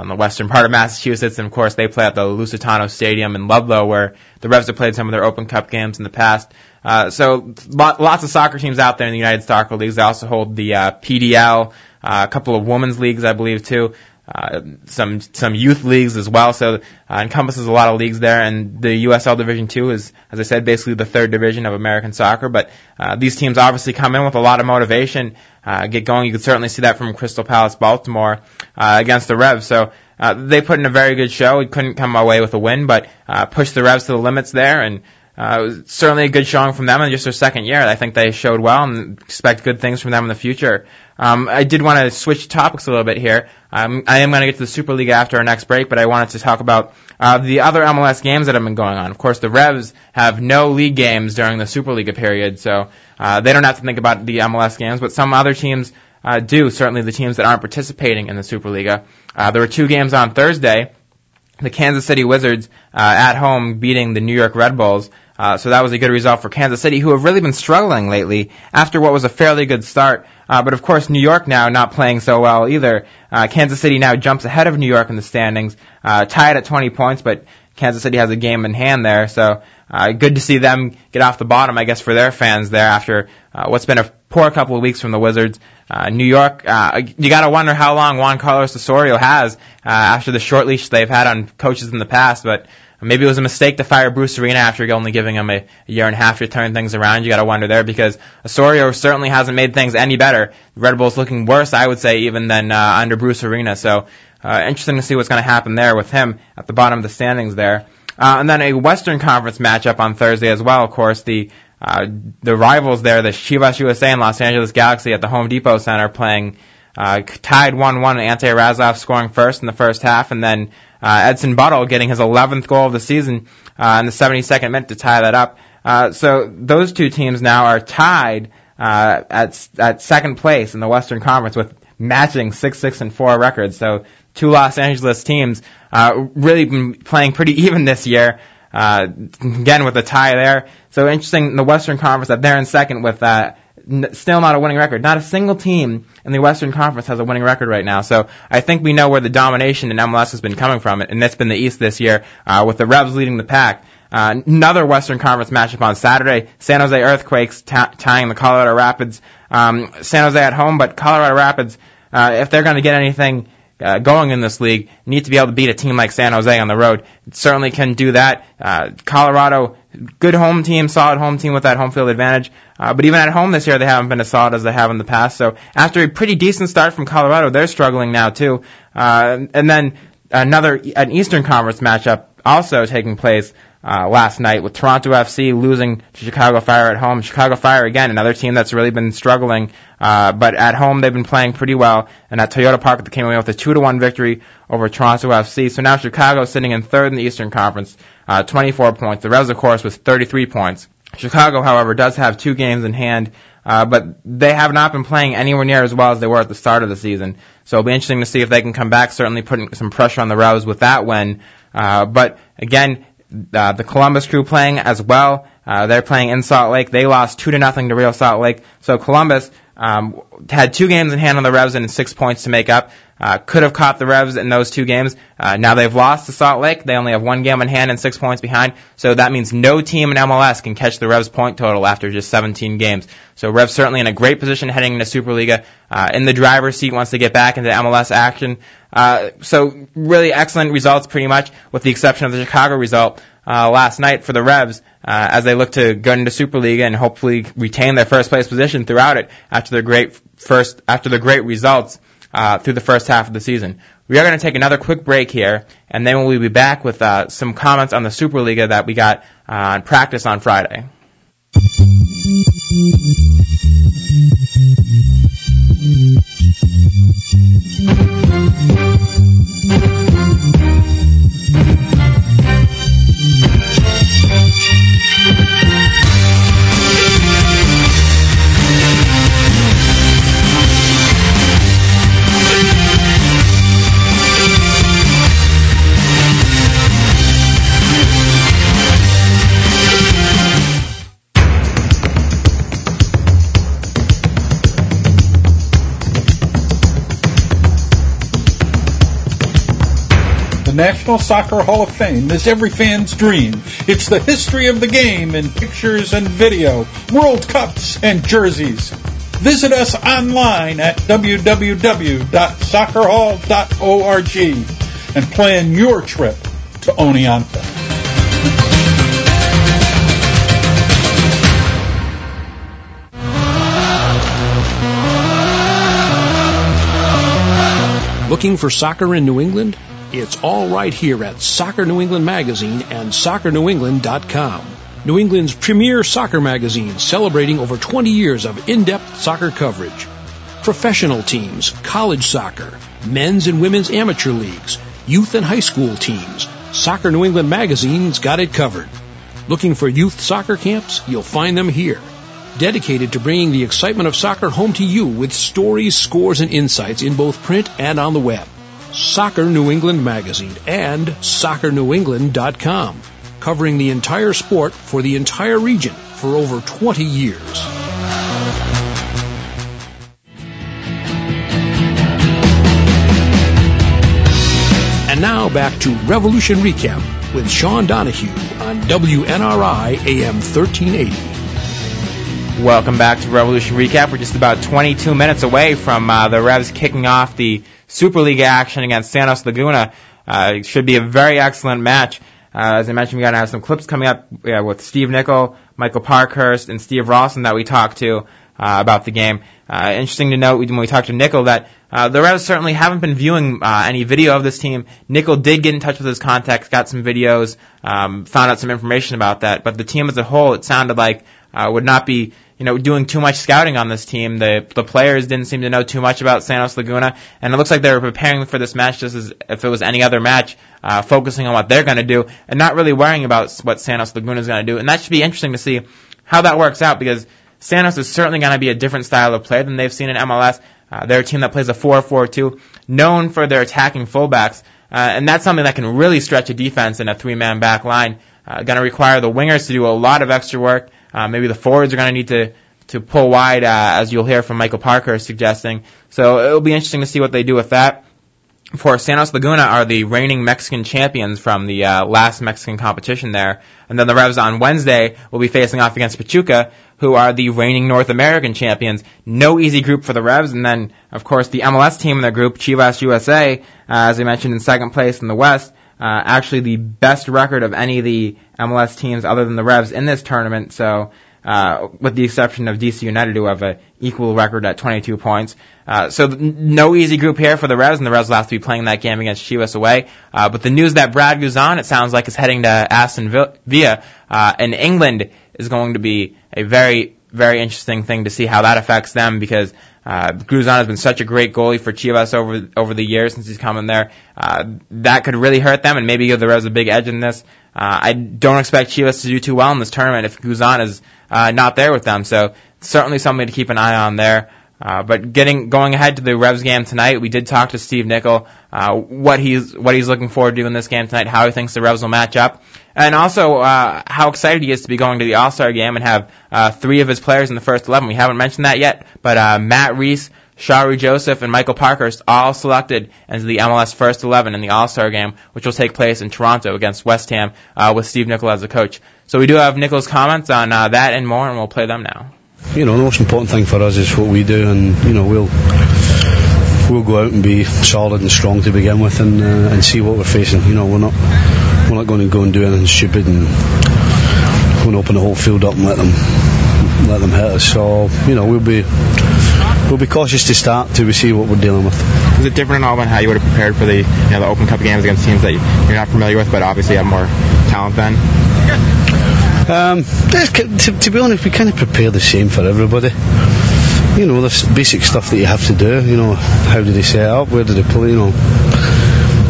in the western part of Massachusetts. And of course, they play at the Lusitano Stadium in Ludlow, where the Revs have played some of their Open Cup games in the past. Uh, so lot, lots of soccer teams out there in the United Soccer Leagues. They also hold the uh, PDL, uh, a couple of women's leagues, I believe, too. Uh, some some youth leagues as well, so uh, encompasses a lot of leagues there. And the USL Division Two is, as I said, basically the third division of American soccer. But uh, these teams obviously come in with a lot of motivation, uh, get going. You can certainly see that from Crystal Palace, Baltimore uh, against the Revs. So uh, they put in a very good show. We couldn't come away with a win, but uh, pushed the Revs to the limits there, and uh, certainly a good showing from them in just their second year. I think they showed well and expect good things from them in the future. Um, I did want to switch topics a little bit here. Um, I am going to get to the Superliga after our next break, but I wanted to talk about uh, the other MLS games that have been going on. Of course, the Revs have no league games during the Superliga period, so uh, they don't have to think about the MLS games, but some other teams uh, do, certainly the teams that aren't participating in the Superliga. Uh, there were two games on Thursday. The Kansas City Wizards uh, at home beating the New York Red Bulls. Uh, so that was a good result for Kansas City, who have really been struggling lately after what was a fairly good start. Uh, but of course, New York now not playing so well either. Uh, Kansas City now jumps ahead of New York in the standings, uh, tied at 20 points, but Kansas City has a game in hand there. So uh, good to see them get off the bottom, I guess, for their fans there after uh, what's been a poor couple of weeks from the Wizards. Uh, New York, uh, you got to wonder how long Juan Carlos Osorio has uh, after the short leash they've had on coaches in the past, but maybe it was a mistake to fire Bruce Arena after only giving him a, a year and a half to turn things around. You got to wonder there because Osorio certainly hasn't made things any better. Red Bull's looking worse, I would say, even than uh, under Bruce Arena. So uh, interesting to see what's going to happen there with him at the bottom of the standings there. Uh, and then a Western Conference matchup on Thursday as well. Of course, the uh, the rivals there, the Chivas USA and Los Angeles Galaxy at the Home Depot Center playing uh, tied 1-1. Ante Razov scoring first in the first half, and then uh, Edson Buddle getting his 11th goal of the season uh, in the 72nd minute to tie that up. Uh, so those two teams now are tied uh, at at second place in the Western Conference with matching six six and four records. So two Los Angeles teams uh, really been playing pretty even this year. Uh, again with a tie there. So interesting in the Western Conference that they're in second with uh, still not a winning record. Not a single team in the Western Conference has a winning record right now. So I think we know where the domination in MLS has been coming from, and that's been the East this year, uh, with the Revs leading the pack. Uh, another Western Conference matchup on Saturday: San Jose Earthquakes t- tying the Colorado Rapids. Um, San Jose at home, but Colorado Rapids, uh, if they're going to get anything uh, going in this league, need to be able to beat a team like San Jose on the road. Certainly can do that. Uh, Colorado, good home team, solid home team with that home field advantage. Uh, but even at home this year, they haven't been as solid as they have in the past. So after a pretty decent start from Colorado, they're struggling now too. Uh, and then another an Eastern Conference matchup also taking place uh, last night with Toronto FC losing to Chicago Fire at home. Chicago Fire again, another team that's really been struggling, uh, but at home they've been playing pretty well. And at Toyota Park, they came away with a two to one victory over Toronto FC. So now Chicago sitting in third in the Eastern Conference, uh, 24 points. The Revs, of course, with 33 points. Chicago, however, does have two games in hand. Uh, but they have not been playing anywhere near as well as they were at the start of the season. So it'll be interesting to see if they can come back. Certainly putting some pressure on the Revs with that win. Uh, but again, uh, the Columbus crew playing as well. Uh, they're playing in Salt Lake. They lost two to nothing to Real Salt Lake. So Columbus um, had two games in hand on the Revs and six points to make up. Uh, could have caught the Revs in those two games. Uh, now they've lost to Salt Lake. They only have one game in hand and six points behind. So that means no team in MLS can catch the Revs point total after just 17 games. So Revs certainly in a great position heading into Superliga, uh, in the driver's seat once they get back into MLS action. Uh, so really excellent results pretty much with the exception of the Chicago result. Uh, last night for the Revs uh, as they look to go into Superliga and hopefully retain their first place position throughout it after their great first after the great results uh, through the first half of the season. We are going to take another quick break here, and then we'll be back with uh, some comments on the Superliga that we got uh, on practice on Friday. National Soccer Hall of Fame is every fan's dream. It's the history of the game in pictures and video, World Cups and jerseys. Visit us online at www.soccerhall.org and plan your trip to Oneonta. Looking for soccer in New England? It's all right here at Soccer New England Magazine and soccernewengland.com. New England's premier soccer magazine celebrating over 20 years of in-depth soccer coverage. Professional teams, college soccer, men's and women's amateur leagues, youth and high school teams. Soccer New England Magazine's got it covered. Looking for youth soccer camps? You'll find them here. Dedicated to bringing the excitement of soccer home to you with stories, scores, and insights in both print and on the web. Soccer New England Magazine and soccernewengland.com, covering the entire sport for the entire region for over 20 years. And now back to Revolution Recap with Sean Donahue on WNRI AM 1380. Welcome back to Revolution Recap. We're just about 22 minutes away from uh, the Revs kicking off the Superliga action against Santos Laguna. Uh, it should be a very excellent match. Uh, as I mentioned, we're going to have some clips coming up uh, with Steve Nicol, Michael Parkhurst, and Steve Ralston that we talked to uh, about the game. Uh, interesting to note when we talked to Nicol that uh, the Revs certainly haven't been viewing uh, any video of this team. Nicol did get in touch with his contacts, got some videos, um, found out some information about that. But the team as a whole, it sounded like uh, would not be you know, doing too much scouting on this team. The the players didn't seem to know too much about Santos Laguna, and it looks like they were preparing for this match just as if it was any other match, uh, focusing on what they're going to do and not really worrying about what Santos Laguna is going to do. And that should be interesting to see how that works out because Santos is certainly going to be a different style of play than they've seen in MLS. Uh, they're a team that plays a 4-4-2, known for their attacking fullbacks, uh, and that's something that can really stretch a defense in a three-man back line. Uh, going to require the wingers to do a lot of extra work. Uh, maybe the forwards are going to need to to pull wide, uh, as you'll hear from Michael Parker suggesting. So it'll be interesting to see what they do with that. For Santos Laguna are the reigning Mexican champions from the uh, last Mexican competition there, and then the Revs on Wednesday will be facing off against Pachuca, who are the reigning North American champions. No easy group for the Revs, and then of course the MLS team in their group, Chivas USA, uh, as I mentioned in second place in the West. Uh, actually the best record of any of the MLS teams other than the Revs in this tournament. So uh, with the exception of DC United, who have a equal record at 22 points. Uh, so th- no easy group here for the Revs, and the Revs will have to be playing that game against Chivas away. Uh, but the news that Brad Guzan, it sounds like, is heading to Aston Villa uh, in England is going to be a very, very interesting thing to see how that affects them because uh, Guzan has been such a great goalie for Chivas over over the years since he's come in there. Uh, that could really hurt them and maybe give the Revs a big edge in this. Uh, I don't expect Chivas to do too well in this tournament if Guzan is uh, not there with them. So certainly something to keep an eye on there. Uh, but getting going ahead to the Revs game tonight, we did talk to Steve Nicol, uh, what he's what he's looking forward to in this game tonight, how he thinks the Revs will match up, and also uh, how excited he is to be going to the All Star game and have uh, three of his players in the first eleven. We haven't mentioned that yet, but uh, Matt Reis, Shalrie Joseph, and Michael Parkhurst all selected into the MLS first eleven in the All Star game, which will take place in Toronto against West Ham uh, with Steve Nicol as the coach. So we do have Nicol's comments on uh, that and more, and we'll play them now. You know, the most important thing for us is what we do, and you know we'll we'll go out and be solid and strong to begin with, and uh, and see what we're facing. You know, we're not we're not going to go and do anything stupid and go and open the whole field up and let them let them hit us. So you know, we'll be we'll be cautious to start we see what we're dealing with. Is it different at all than how you would have prepared for the you know the Open Cup games against teams that you're not familiar with, but obviously have more talent than? Um, to, to be honest, we kind of prepare the same for everybody. You know, the basic stuff that you have to do. You know, how do they set up? Where do they play? You know,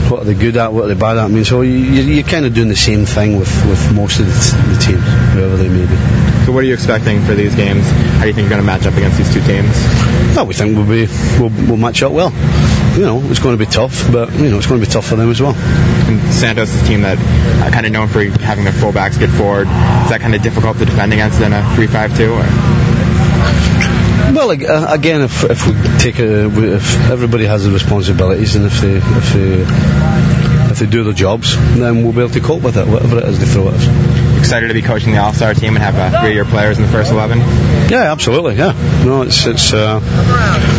what are they good at? What are they bad at? I mean, so you, you're kind of doing the same thing with, with most of the, the teams, whoever they may be. So, what are you expecting for these games? How do you think you're going to match up against these two teams? Well, we think we'll be we'll, we'll match up well. You know, it's going to be tough, but you know, it's going to be tough for them as well. And Santos is a team that uh, kind of known for having their fullbacks get forward. Is that kind of difficult to defend against in a three-five-two? Well, uh, again, if, if we take a, if everybody has the responsibilities and if they if they if they do their jobs, then we'll be able to cope with it, whatever it is they throw at us. Excited to be coaching the All Star team and have uh, three of your players in the first eleven. Yeah, absolutely. Yeah, no, it's it's uh,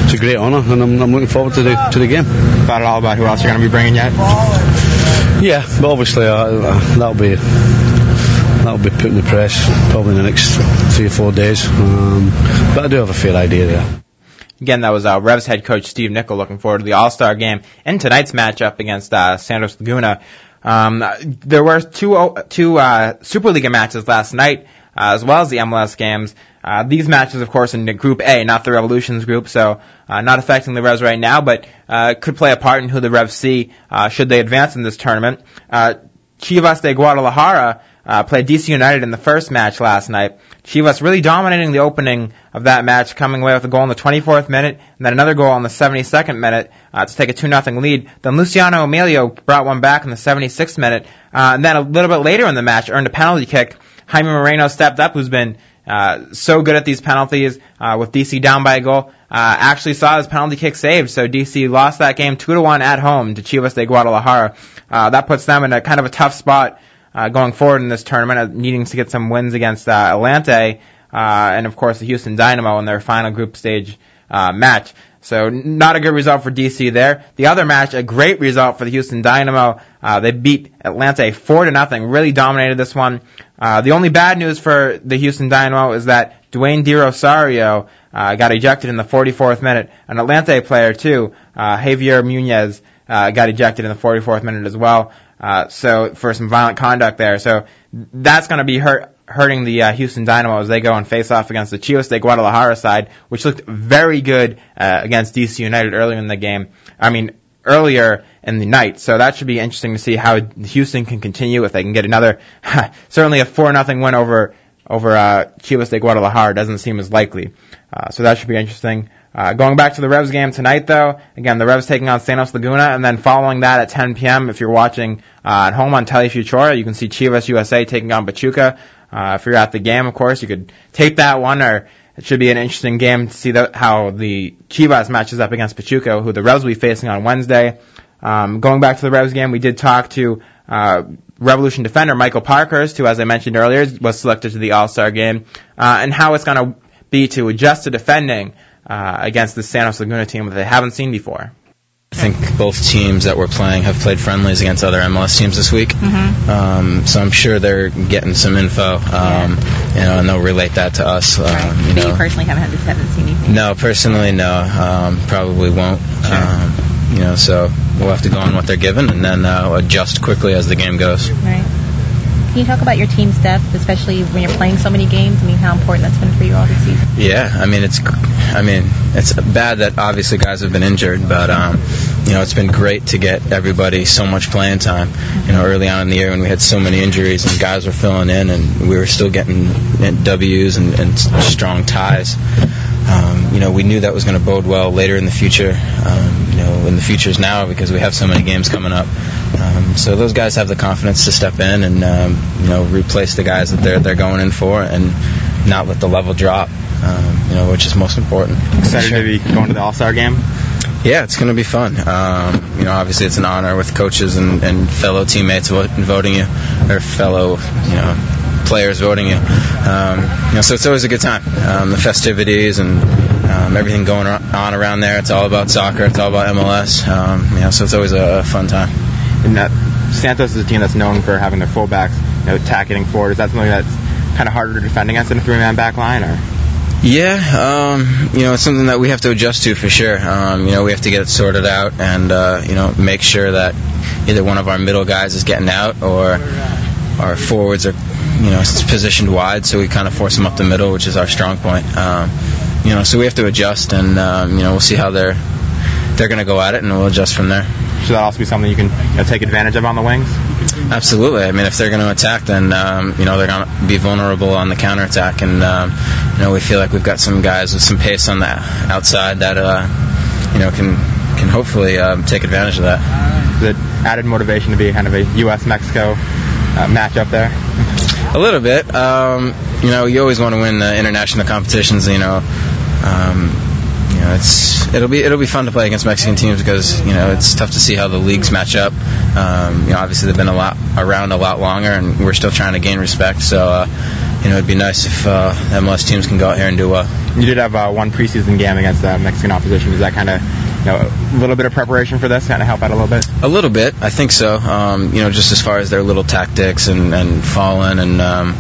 it's a great honour, and I'm, I'm looking forward to the to the game. Thought at all about who else you're going to be bringing yet? Yeah, but obviously uh, that'll be that'll be put in the press probably in the next three or four days. Um, but I do have a fair idea there. Again, that was uh, Revs head coach Steve Nicol looking forward to the All Star game and tonight's matchup against uh, Santos Laguna. Um, there were two two uh, Superliga matches last night, uh, as well as the MLS games. Uh, these matches, of course, in Group A, not the Revolutions group, so uh, not affecting the Revs right now, but uh, could play a part in who the Revs see uh, should they advance in this tournament. Uh, Chivas de Guadalajara uh, played DC United in the first match last night. Chivas really dominating the opening of that match, coming away with a goal in the 24th minute, and then another goal in the 72nd minute uh, to take a 2-0 lead. Then Luciano Emilio brought one back in the 76th minute, uh, and then a little bit later in the match earned a penalty kick. Jaime Moreno stepped up, who's been uh, so good at these penalties, uh, with DC down by a goal, uh, actually saw his penalty kick saved, so DC lost that game 2 to 1 at home to Chivas de Guadalajara. Uh, that puts them in a kind of a tough spot, uh, going forward in this tournament, uh, needing to get some wins against, uh, Atlante, uh, and of course the Houston Dynamo in their final group stage, uh, match. So not a good result for DC there. The other match, a great result for the Houston Dynamo. Uh, they beat Atlante four to nothing. Really dominated this one. Uh, the only bad news for the Houston Dynamo is that Dwayne De Rosario uh, got ejected in the 44th minute. An Atlante player too, uh, Javier Munez, uh, got ejected in the 44th minute as well. Uh, so for some violent conduct there. So that's going to be hurt hurting the uh, Houston Dynamo as they go and face off against the Chivas de Guadalajara side, which looked very good uh, against DC United earlier in the game. I mean, earlier in the night. So that should be interesting to see how Houston can continue if they can get another, certainly a four nothing win over over uh, Chivas de Guadalajara doesn't seem as likely. Uh, so that should be interesting. Uh, going back to the Revs game tonight, though, again, the Revs taking on Santos Laguna, and then following that at 10 p.m., if you're watching uh, at home on Telefutura, you can see Chivas USA taking on Pachuca. Uh, if you're at the game, of course, you could take that one, or it should be an interesting game to see the, how the Chivas matches up against Pachuca, who the Revs will be facing on Wednesday. Um, going back to the Revs game, we did talk to uh, Revolution defender Michael Parkhurst, who, as I mentioned earlier, was selected to the All-Star game, uh, and how it's going to be to adjust to defending uh, against the Santos Laguna team that they haven't seen before. I think both teams that we're playing have played friendlies against other MLS teams this week. Mm-hmm. Um, so I'm sure they're getting some info, um, you know, and they'll relate that to us. Um, you But you personally haven't, had, haven't seen anything. no, personally, no, um, probably won't. Um, you know, so we'll have to go on what they're given and then uh, adjust quickly as the game goes. Right. Can you talk about your team's depth, especially when you're playing so many games? I mean, how important that's been for you all this season? Yeah, I mean it's, I mean it's bad that obviously guys have been injured, but um, you know it's been great to get everybody so much playing time. You know, early on in the year when we had so many injuries and guys were filling in, and we were still getting W's and, and strong ties. You know, we knew that was going to bode well later in the future. Um, you know, in the futures now because we have so many games coming up. Um, so those guys have the confidence to step in and um, you know replace the guys that they're they're going in for and not let the level drop. Um, you know, which is most important. Excited to be going to the All Star game. Yeah, it's going to be fun. Um, you know, obviously it's an honor with coaches and, and fellow teammates voting you, or fellow, you know, players voting you. Um, you know, so it's always a good time. Um, the festivities and um, everything going on around there. It's all about soccer. It's all about MLS. Um, you know, so it's always a, fun time. And that Santos is a team that's known for having their fullbacks, you know, tacking forward. Is that something that's kind of harder to defend against in a three-man back line, or? Yeah, um, you know, it's something that we have to adjust to for sure. Um, you know, we have to get it sorted out and, uh, you know, make sure that either one of our middle guys is getting out or our forwards are, you know, it's positioned wide, so we kind of force them up the middle, which is our strong point. Um, you know, so we have to adjust, and um, you know, we'll see how they're they're going to go at it, and we'll adjust from there. Should that also be something you can you know, take advantage of on the wings? Absolutely. I mean, if they're going to attack, then um, you know they're going to be vulnerable on the counterattack, and um, you know we feel like we've got some guys with some pace on the outside that uh, you know can can hopefully um, take advantage of that. The added motivation to be kind of a U.S. Mexico uh, matchup there. A little bit. Um, you know, you always want to win the international competitions. You know, um, you know, it's it'll be it'll be fun to play against Mexican teams because you know it's tough to see how the leagues match up. Um, you know, obviously they've been a lot around a lot longer, and we're still trying to gain respect. So, uh, you know, it'd be nice if uh, MLS teams can go out here and do well. You did have uh, one preseason game against the Mexican opposition. Does that kind of, you know, a little bit of preparation for this kind of help out a little bit? A little bit, I think so. Um, you know, just as far as their little tactics and and falling and. Um,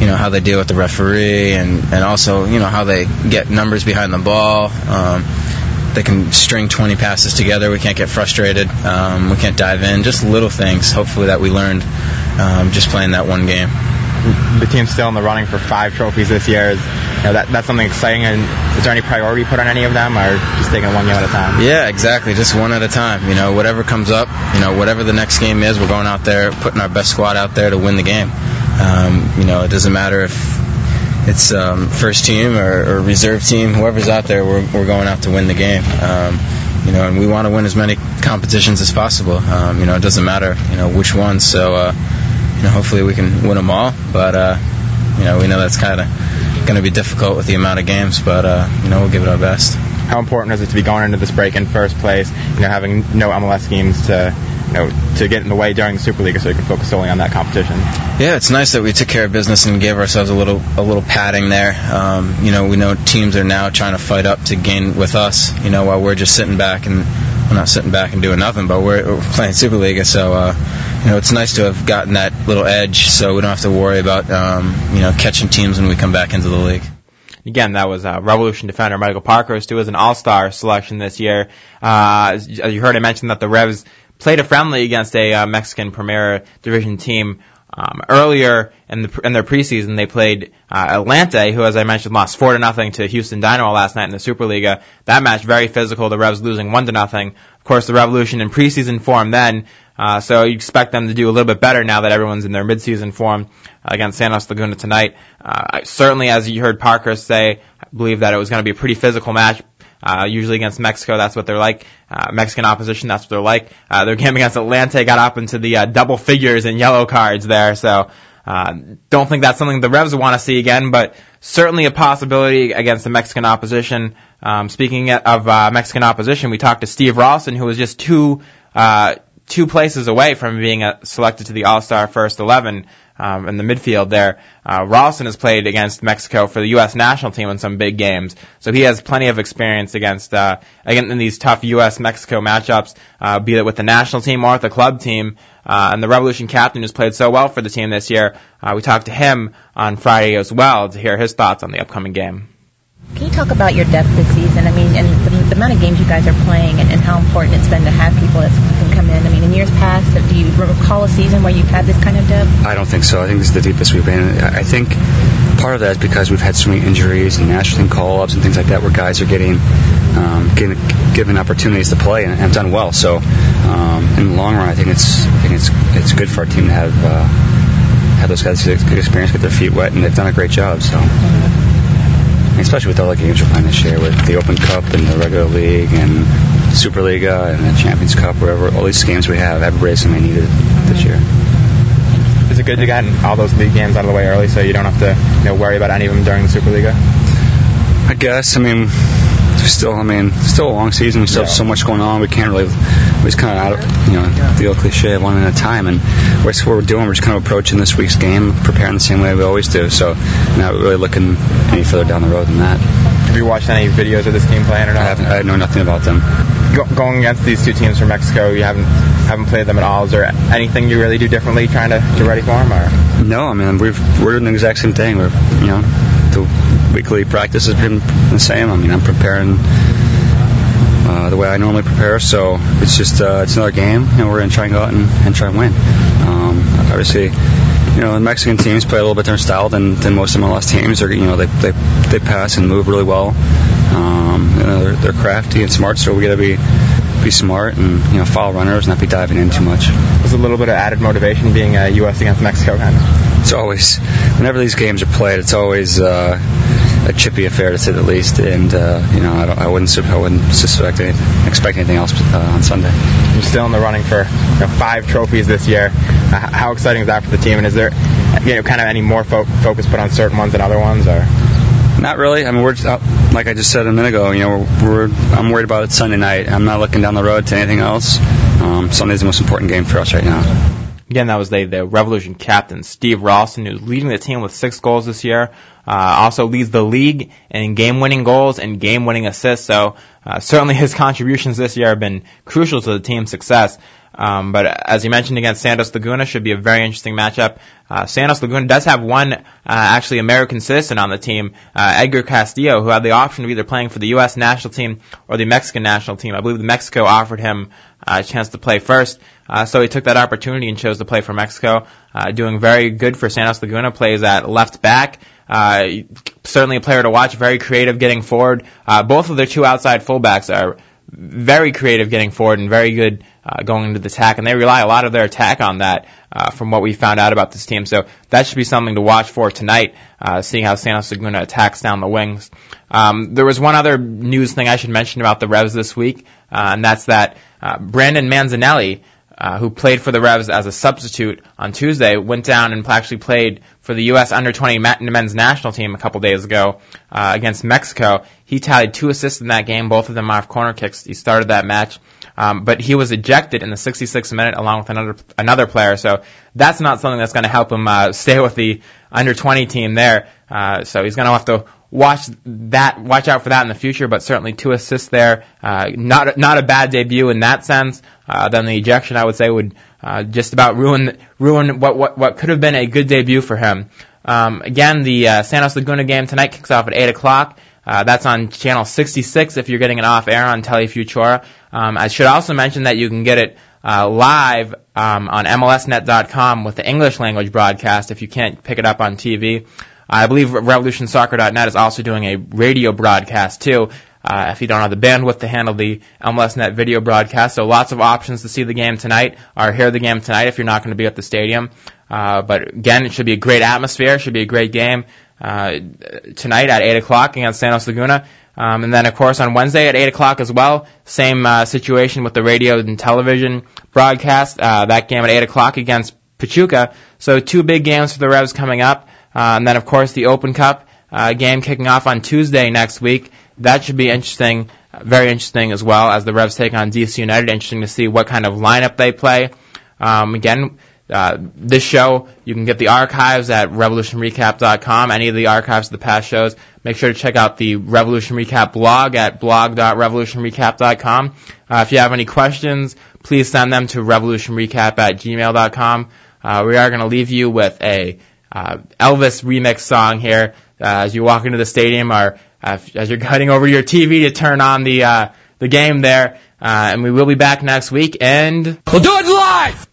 you know how they deal with the referee and, and also you know how they get numbers behind the ball. Um, they can string 20 passes together. We can't get frustrated. Um, we can't dive in. Just little things. Hopefully that we learned um, just playing that one game. The team's still in the running for five trophies this year. Is, you know, that, that's something exciting. And is there any priority put on any of them, or just taking one game at a time? Yeah, exactly. Just one at a time. You know, whatever comes up. You know, whatever the next game is, we're going out there, putting our best squad out there to win the game. Um, you know, it doesn't matter if it's um, first team or, or reserve team, whoever's out there, we're, we're going out to win the game. Um, you know, and we want to win as many competitions as possible. Um, you know, it doesn't matter, you know, which ones. So, uh, you know, hopefully we can win them all. But, uh, you know, we know that's kind of going to be difficult with the amount of games. But, uh, you know, we'll give it our best. How important is it to be going into this break in first place? You know, having no MLS games to you know, to get in the way during the Super League so you can focus solely on that competition. Yeah, it's nice that we took care of business and gave ourselves a little a little padding there. Um, you know, we know teams are now trying to fight up to gain with us. You know, while we're just sitting back and we're not sitting back and doing nothing, but we're, we're playing Super League. So, uh, you know, it's nice to have gotten that little edge, so we don't have to worry about um, you know catching teams when we come back into the league. Again, that was uh, Revolution defender Michael Parkhurst, who was an All-Star selection this year. Uh, as you heard, I mentioned that the Revs played a friendly against a uh, Mexican Primera Division team um, earlier in, the, in their preseason. They played uh, Atlante, who, as I mentioned, lost four to nothing to Houston Dynamo last night in the Superliga. That match very physical. The Revs losing one to nothing. Of course, the Revolution in preseason form then. Uh, so you expect them to do a little bit better now that everyone's in their midseason form against Santos Laguna tonight. Uh, certainly, as you heard Parker say, I believe that it was going to be a pretty physical match. Uh, usually against Mexico, that's what they're like. Uh, Mexican opposition, that's what they're like. Uh, their game against Atlante got up into the uh, double figures in yellow cards there, so uh, don't think that's something the Revs want to see again, but certainly a possibility against the Mexican opposition. Um, speaking of uh, Mexican opposition, we talked to Steve Ralston, who was just two uh, two places away from being uh, selected to the All Star First Eleven um, in the midfield there. Uh, has played against Mexico for the U.S. national team in some big games, so he has plenty of experience against uh, again in these tough U.S. Mexico matchups, uh, be it with the national team or with the club team. Uh, and the Revolution captain who's played so well for the team this year, uh, we talked to him on Friday as well to hear his thoughts on the upcoming game. Can you talk about your depth this season? I mean, and the, the amount of games you guys are playing, and, and how important it's been to have people that can come in. I mean, in years past, do you recall a season where you've had this kind of depth? I don't think so. I think this is the deepest we've been. I think part of that is because we've had so many injuries and national team call-ups and things like that, where guys are getting um, getting given opportunities to play and have done well. So, um, in the long run, I think it's I think it's it's good for our team to have uh, have those guys get good experience, get their feet wet, and they've done a great job. So. Especially with all the games we're playing this year, with the Open Cup and the regular league and Superliga uh, and the Champions Cup, wherever all these games we have, going to be needed this year. Is it good to get all those league games out of the way early so you don't have to you know, worry about any of them during the Superliga? I guess. I mean, still, I mean, still a long season. We still have so much going on. We can't really. We're just kind of out, of, you know, the old cliche of one at a time. And that's what we're doing. We're just kind of approaching this week's game, preparing the same way we always do. So, not really looking any further down the road than that. Have you watched any videos of this team playing or not? I haven't. I know nothing about them. Go, going against these two teams from Mexico, you haven't haven't played them at all. Is there anything you really do differently trying to get ready for them? Or? No, I mean we've, we're doing the exact same thing. We're you know the weekly practice has been the same. I mean I'm preparing uh, the way I normally prepare. So it's just uh, it's another game, and we're going to try and go out and, and try and win. Um, obviously, you know the Mexican teams play a little bit different style than, than most MLS teams. They're you know they, they they pass and move really well. Um, you know, they're, they're crafty and smart, so we got to be be smart and you know follow runners, not be diving in too much. There's a little bit of added motivation being a U.S. against Mexico kind of. It's always whenever these games are played, it's always. Uh, a chippy affair to say the least, and uh, you know I, don't, I wouldn't I wouldn't suspect anything, expect anything else uh, on Sunday. You're still in the running for you know, five trophies this year. Uh, how exciting is that for the team? And is there you know kind of any more fo- focus put on certain ones than other ones, or? Not really. I mean, we're uh, like I just said a minute ago. You know, we're, we're I'm worried about it Sunday night. I'm not looking down the road to anything else. Um, Sunday's the most important game for us right now. Again, that was the, the Revolution captain, Steve Ralston, who's leading the team with six goals this year. Uh, also leads the league in game-winning goals and game-winning assists. So uh, certainly his contributions this year have been crucial to the team's success. Um, but as you mentioned against Santos Laguna, should be a very interesting matchup. Uh, Santos Laguna does have one uh, actually American citizen on the team, uh, Edgar Castillo, who had the option of either playing for the U.S. national team or the Mexican national team. I believe Mexico offered him uh, a chance to play first, uh, so he took that opportunity and chose to play for Mexico. Uh, doing very good for Santos Laguna, plays at left back. Uh, certainly a player to watch, very creative getting forward. Uh, both of their two outside fullbacks are very creative getting forward and very good uh, going into the attack, and they rely a lot of their attack on that uh, from what we found out about this team. So that should be something to watch for tonight, uh, seeing how Santos Laguna attacks down the wings. Um, there was one other news thing I should mention about the Revs this week, uh, and that's that uh, Brandon Manzanelli, uh, who played for the Revs as a substitute on Tuesday, went down and actually played for the U.S. under 20 men's national team a couple days ago uh, against Mexico. He tallied two assists in that game, both of them off corner kicks. He started that match. Um, but he was ejected in the 66th minute along with another another player, so that's not something that's going to help him uh, stay with the under 20 team there. Uh, so he's going to have to watch that, watch out for that in the future. But certainly two assists there, uh, not not a bad debut in that sense. Uh, then the ejection, I would say, would uh, just about ruin ruin what what what could have been a good debut for him. Um, again, the uh, Santos Laguna game tonight kicks off at eight o'clock. Uh, that's on channel 66 if you're getting it off air on Telefutura. Um, I should also mention that you can get it uh, live um, on MLSnet.com with the English language broadcast if you can't pick it up on TV. I believe RevolutionSoccer.net is also doing a radio broadcast too. uh, if you don't have the bandwidth to handle the MLS.net video broadcast. So lots of options to see the game tonight or hear the game tonight if you're not going to be at the stadium. Uh, but again, it should be a great atmosphere. It should be a great game uh, tonight at 8 o'clock against Santos Laguna. Um, and then, of course, on Wednesday at 8 o'clock as well, same uh, situation with the radio and television broadcast. Uh, that game at 8 o'clock against Pachuca. So two big games for the Revs coming up. Uh, and then, of course, the Open Cup uh, game kicking off on Tuesday next week. That should be interesting, very interesting as well as the Revs take on DC United. Interesting to see what kind of lineup they play. Um, again, uh, this show, you can get the archives at revolutionrecap.com, any of the archives of the past shows. Make sure to check out the Revolution Recap blog at blog.revolutionrecap.com. Uh, if you have any questions, please send them to revolutionrecap at gmail.com. Uh, we are going to leave you with a uh, Elvis remix song here uh, as you walk into the stadium or uh, as you're heading over your TV to turn on the uh, the game there. Uh, and we will be back next week, and we'll do it live.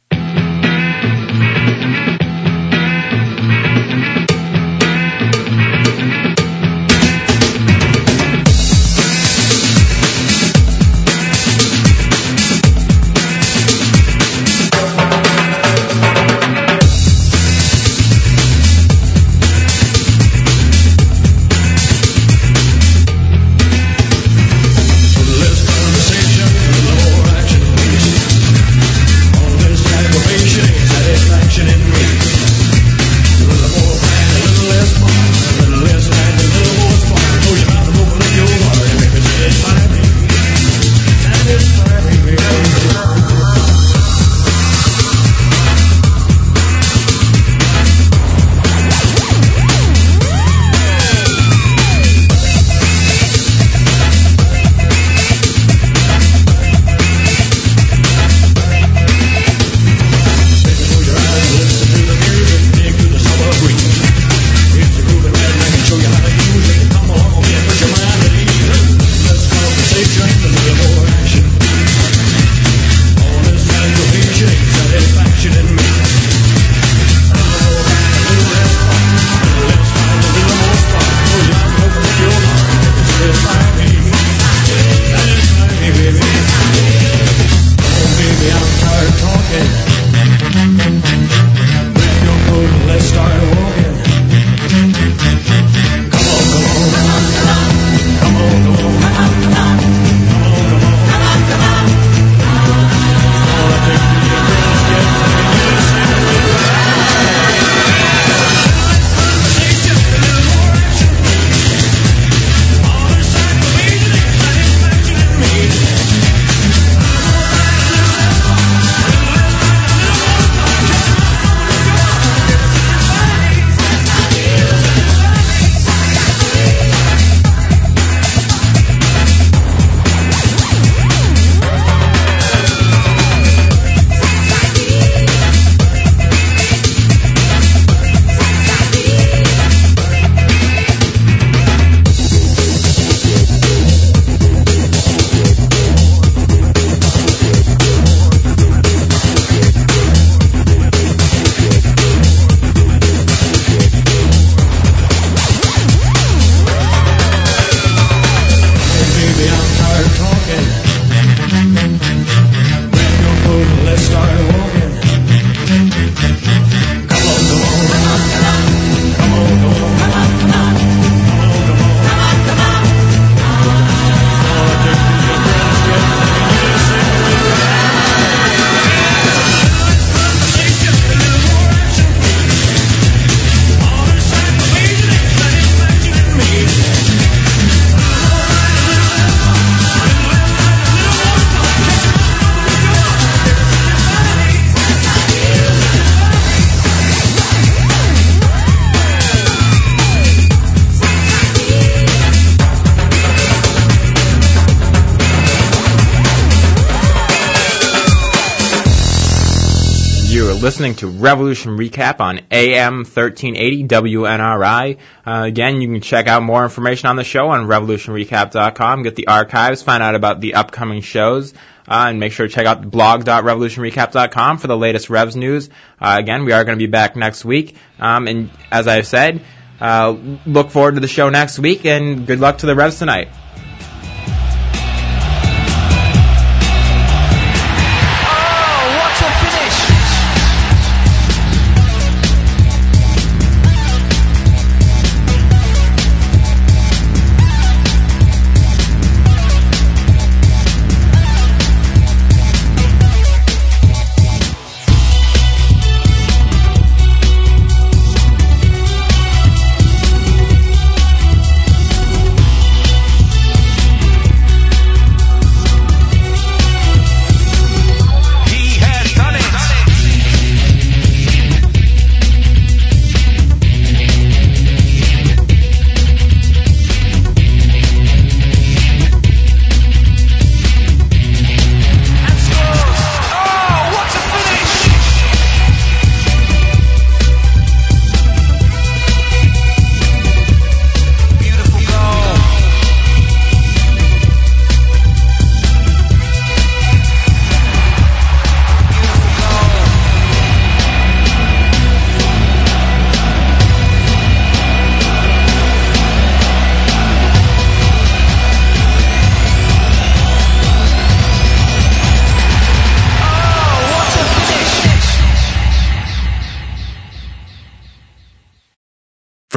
Listening to Revolution Recap on AM 1380 WNRI. Uh, again, you can check out more information on the show on revolutionrecap.com, get the archives, find out about the upcoming shows, uh, and make sure to check out blog.revolutionrecap.com for the latest Revs news. Uh, again, we are going to be back next week. Um, and as I've said, uh, look forward to the show next week, and good luck to the Revs tonight.